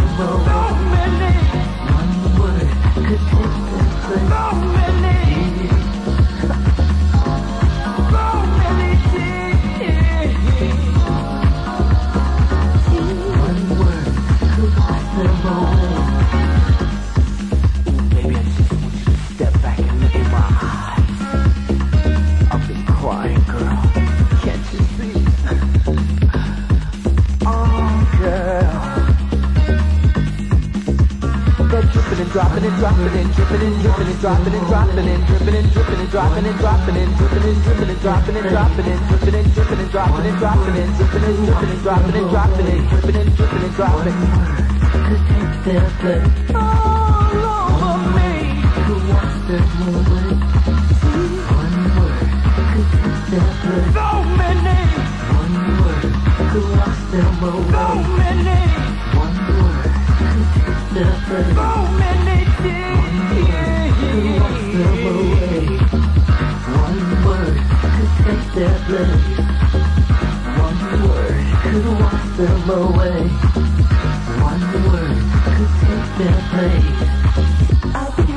não and dripping and dropping and dropping and dripping and dripping and dropping and dropping and dripping and dripping and dropping and dropping and dripping and dripping and dropping and dropping and dripping and dripping and dropping and dropping and dripping and dripping and dropping. Could take their all over me. One word could take their place. So many. One word could watch their moment. So many. So many. One word could wash them away. One word could take their place.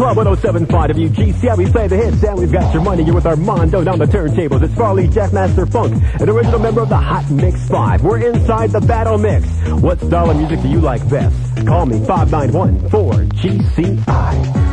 Club 1075 WGCI. We play the hits and we've got your money. You're with Armando down the turntables. It's Farley, Jackmaster Funk, an original member of the Hot Mix 5. We're inside the battle mix. What style of music do you like best? Call me 5914 gci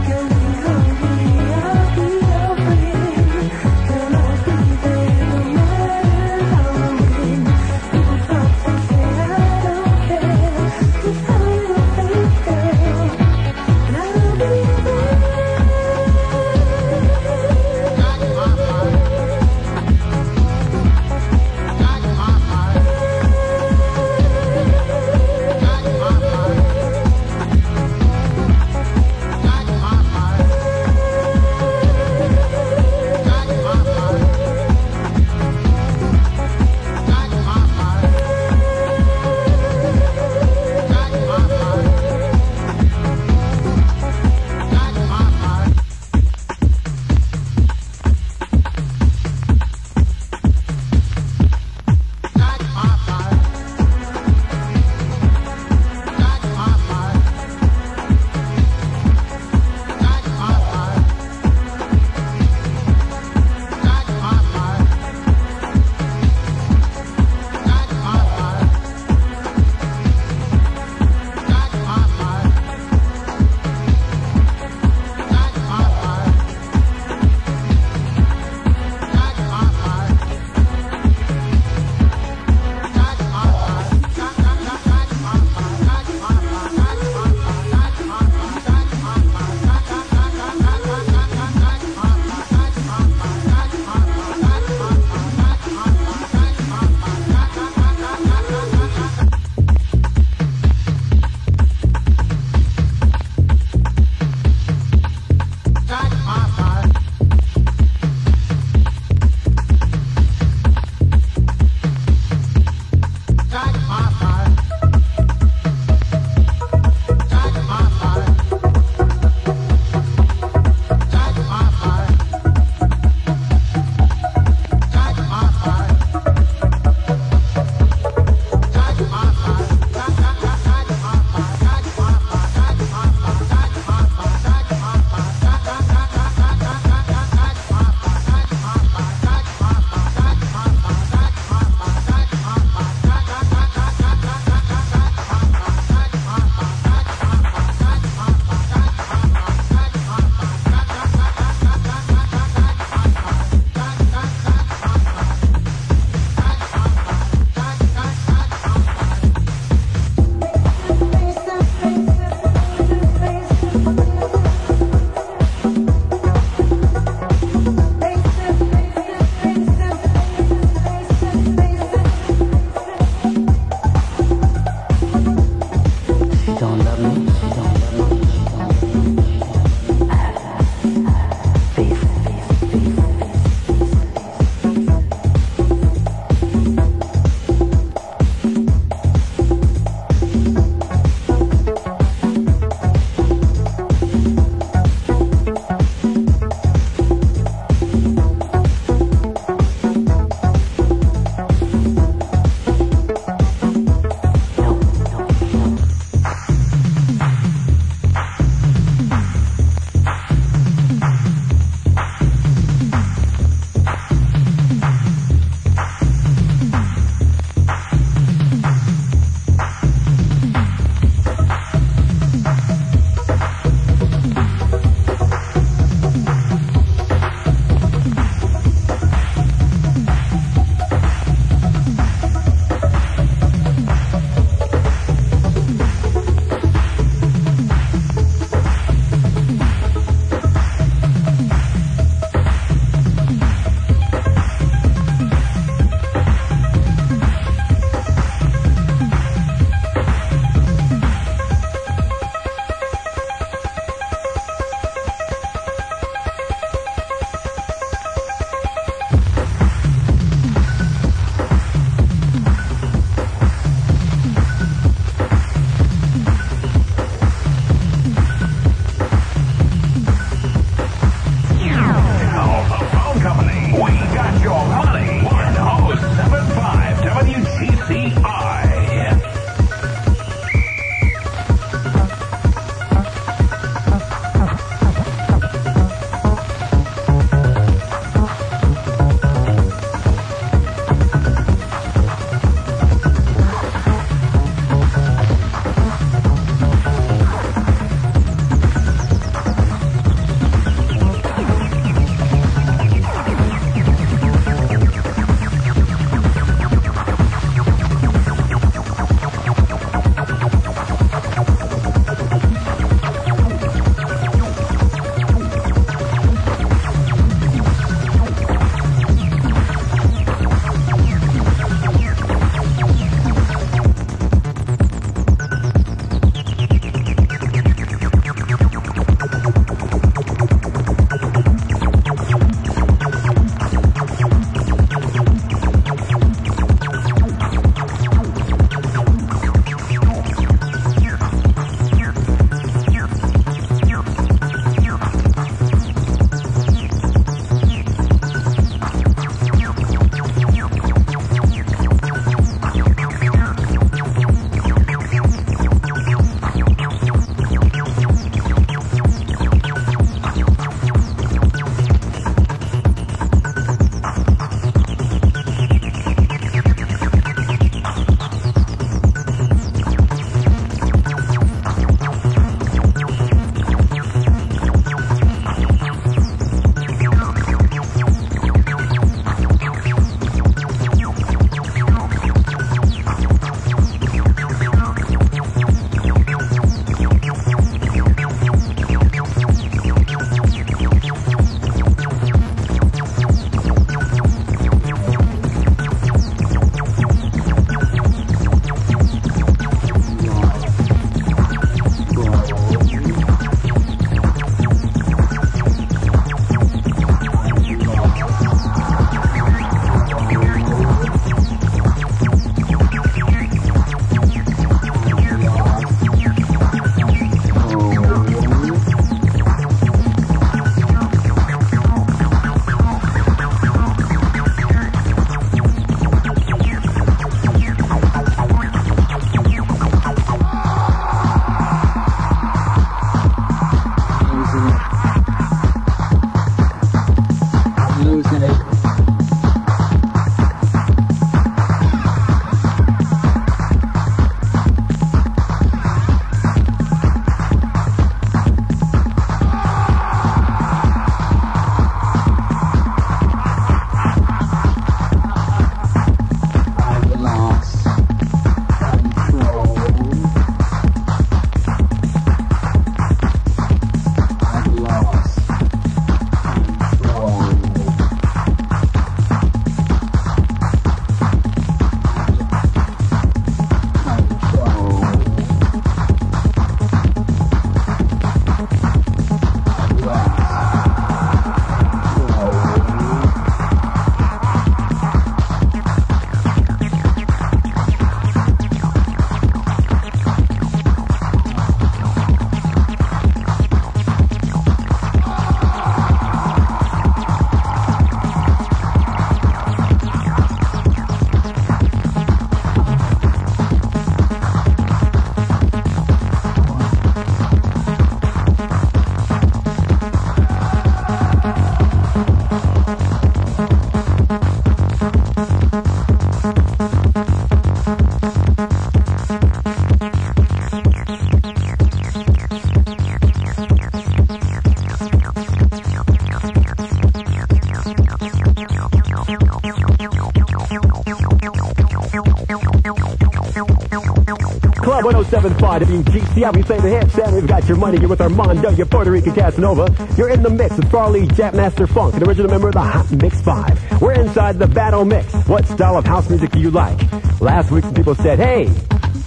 Club 1075 WGCI. We say the hits, and we've got your money. You're with Armando, your Puerto Rican Casanova. You're in the mix with Farley Jackmaster Funk, an original member of the Hot Mix 5. We're inside the Battle Mix. What style of house music do you like? Last week, people said, hey,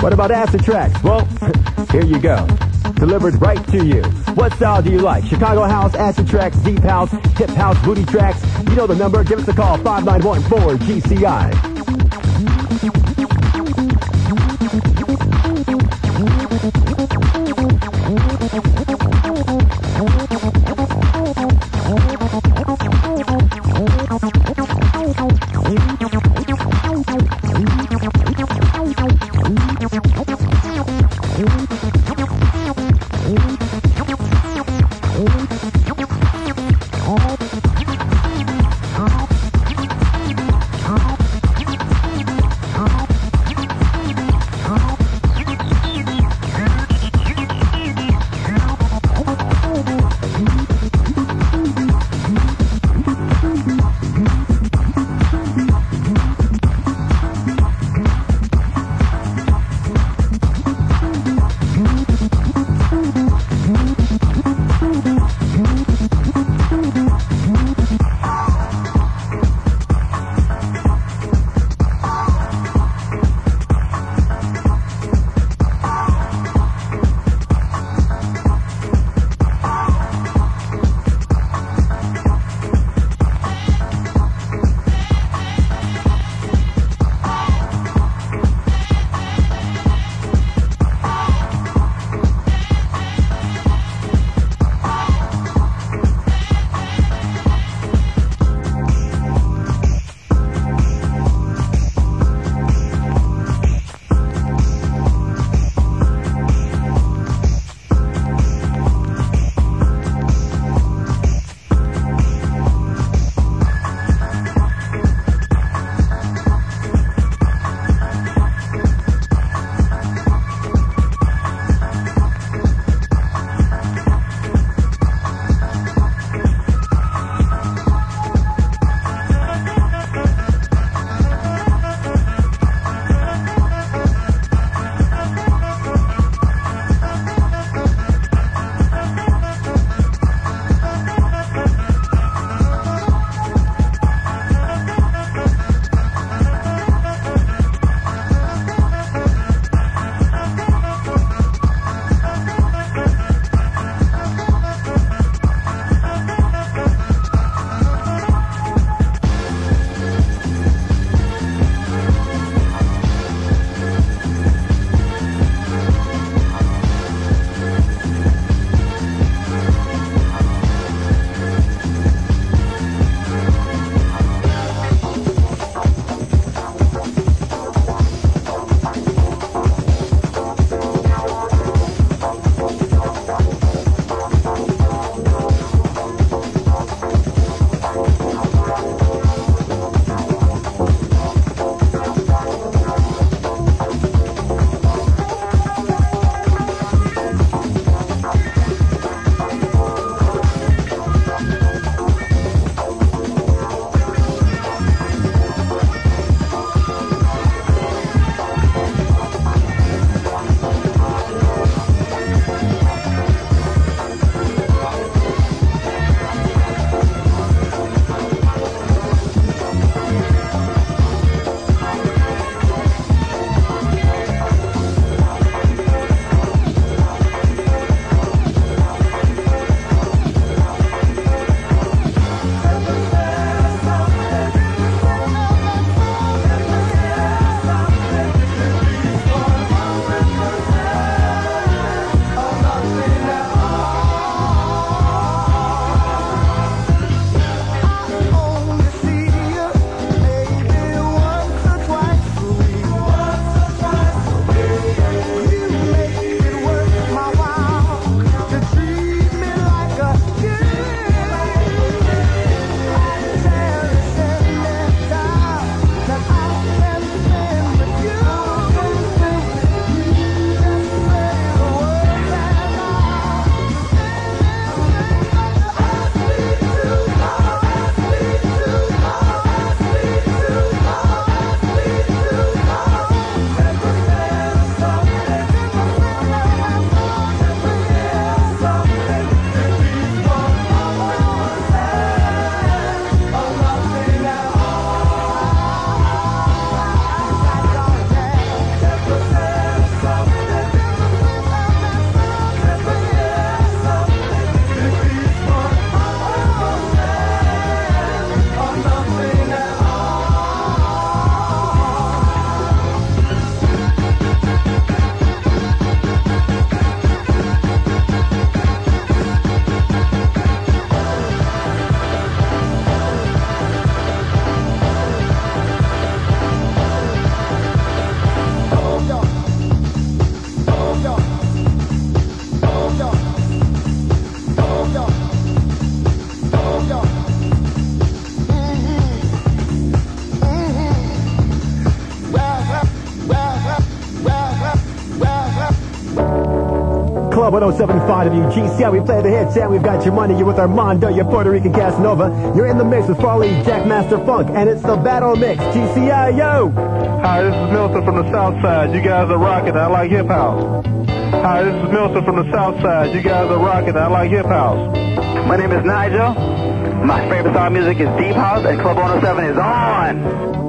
what about acid tracks? Well, here you go. Delivered right to you. What style do you like? Chicago house, acid tracks, deep house, hip house, booty tracks? You know the number. Give us a call, 5914 GCI. Club 1075 WGCI. We play the hits and we've got your money. You're with Armando, your Puerto Rican Casanova. You're in the mix with Farley Jackmaster Funk, and it's the Battle Mix. GCI, yo! Hi, this is Milton from the South Side. You guys are rocking. I like hip house. Hi, this is Milton from the South Side. You guys are rocking. I like hip house. My name is Nigel. My favorite style music is Deep House, and Club 107 is on.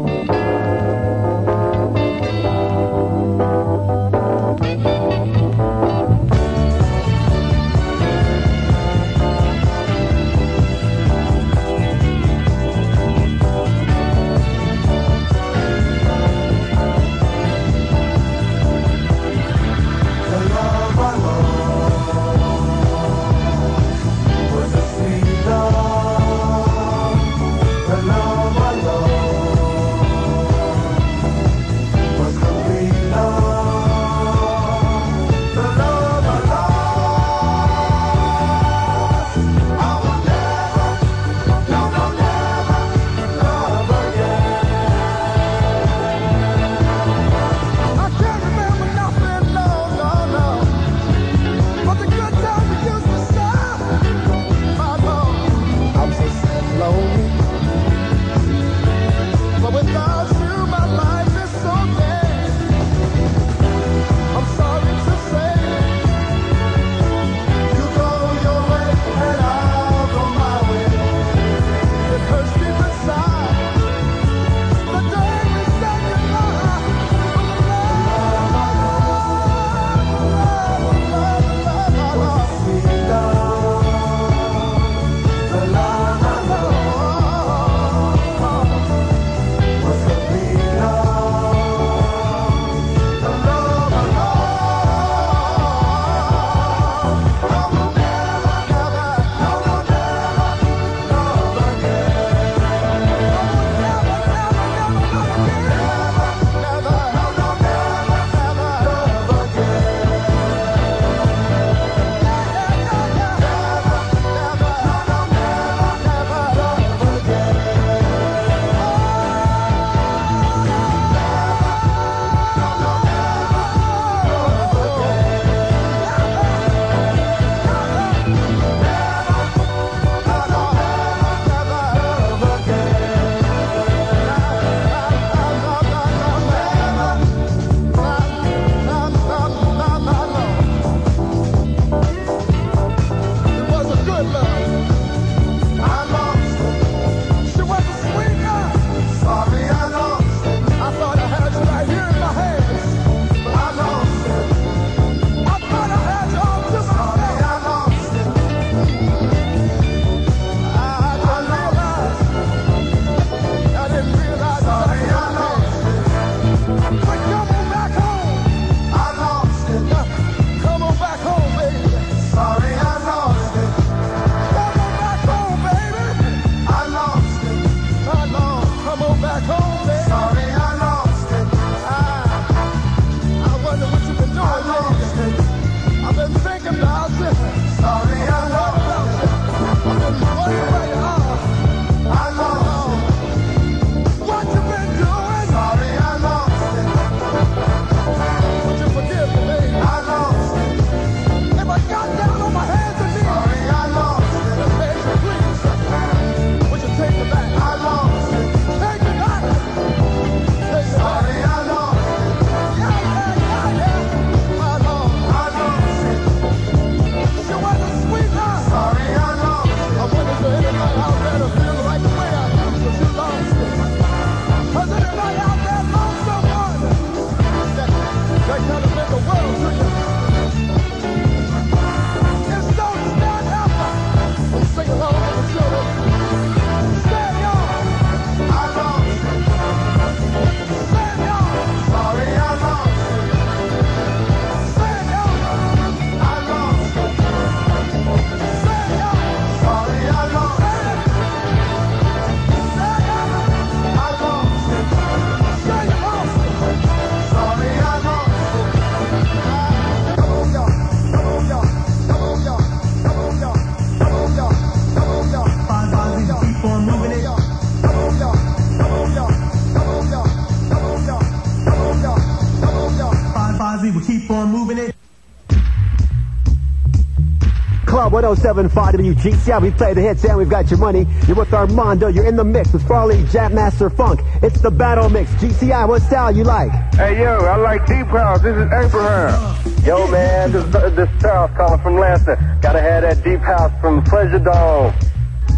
Club 1075 WGCI. We play the hits and we've got your money. You're with Armando. You're in the mix with Farley Jackmaster Funk. It's the battle mix. GCI, what style you like? Hey, yo, I like Deep House. This is Abraham. Yo, man, this, this is Charles calling from Lancer. Gotta have that Deep House from Pleasure Dome.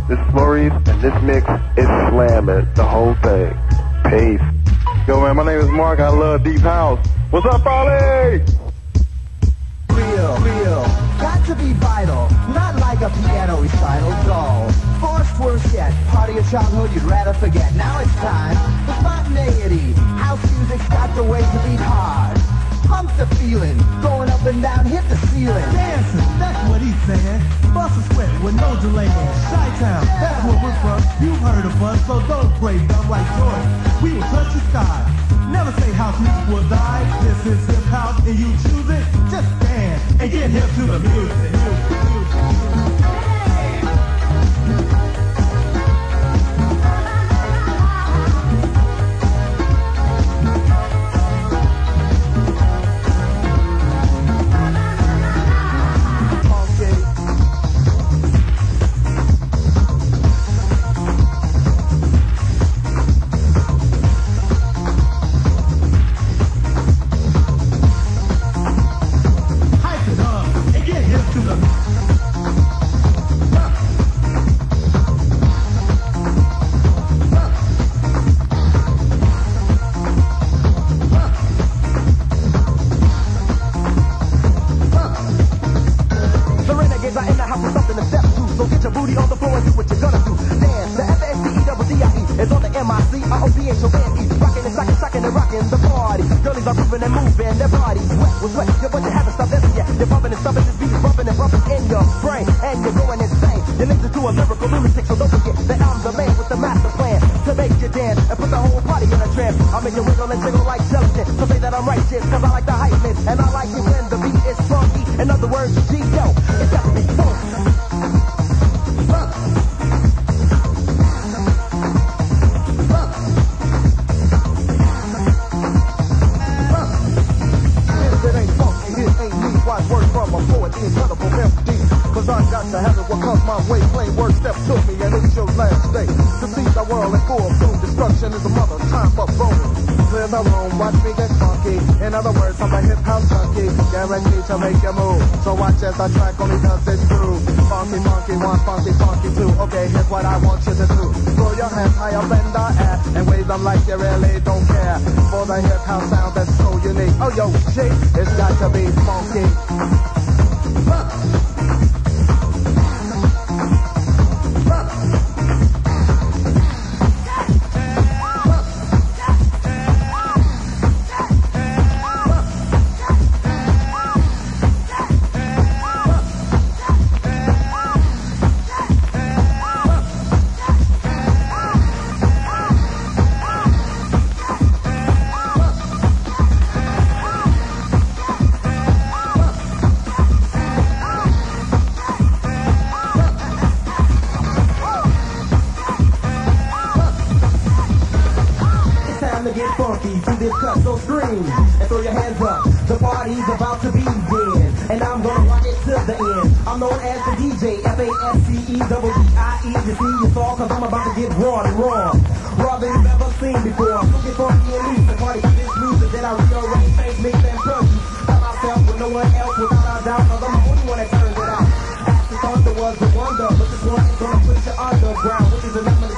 This is Maurice, and this mix is slamming the whole thing. Peace. Yo, man, my name is Mark. I love Deep House. What's up, Farley? Real, real. Got to be vital. Not like a piano recital, dull. Forced worse yet. Part of your childhood you'd rather forget. Now it's time for spontaneity. House music's got the way to beat hard. Pump the feeling. Going up and down, hit the ceiling. Dancing, that's what he's saying. Bust a sweat with no delay. Chi-town, that's where we're from. You've heard of us, so don't play dumb like Jordan. We will touch the sky. Never say house music will die. This is hip house and you choose it. Just dance and get hip to the music. Make you wiggle and jiggle this one gonna put you underground, which is enough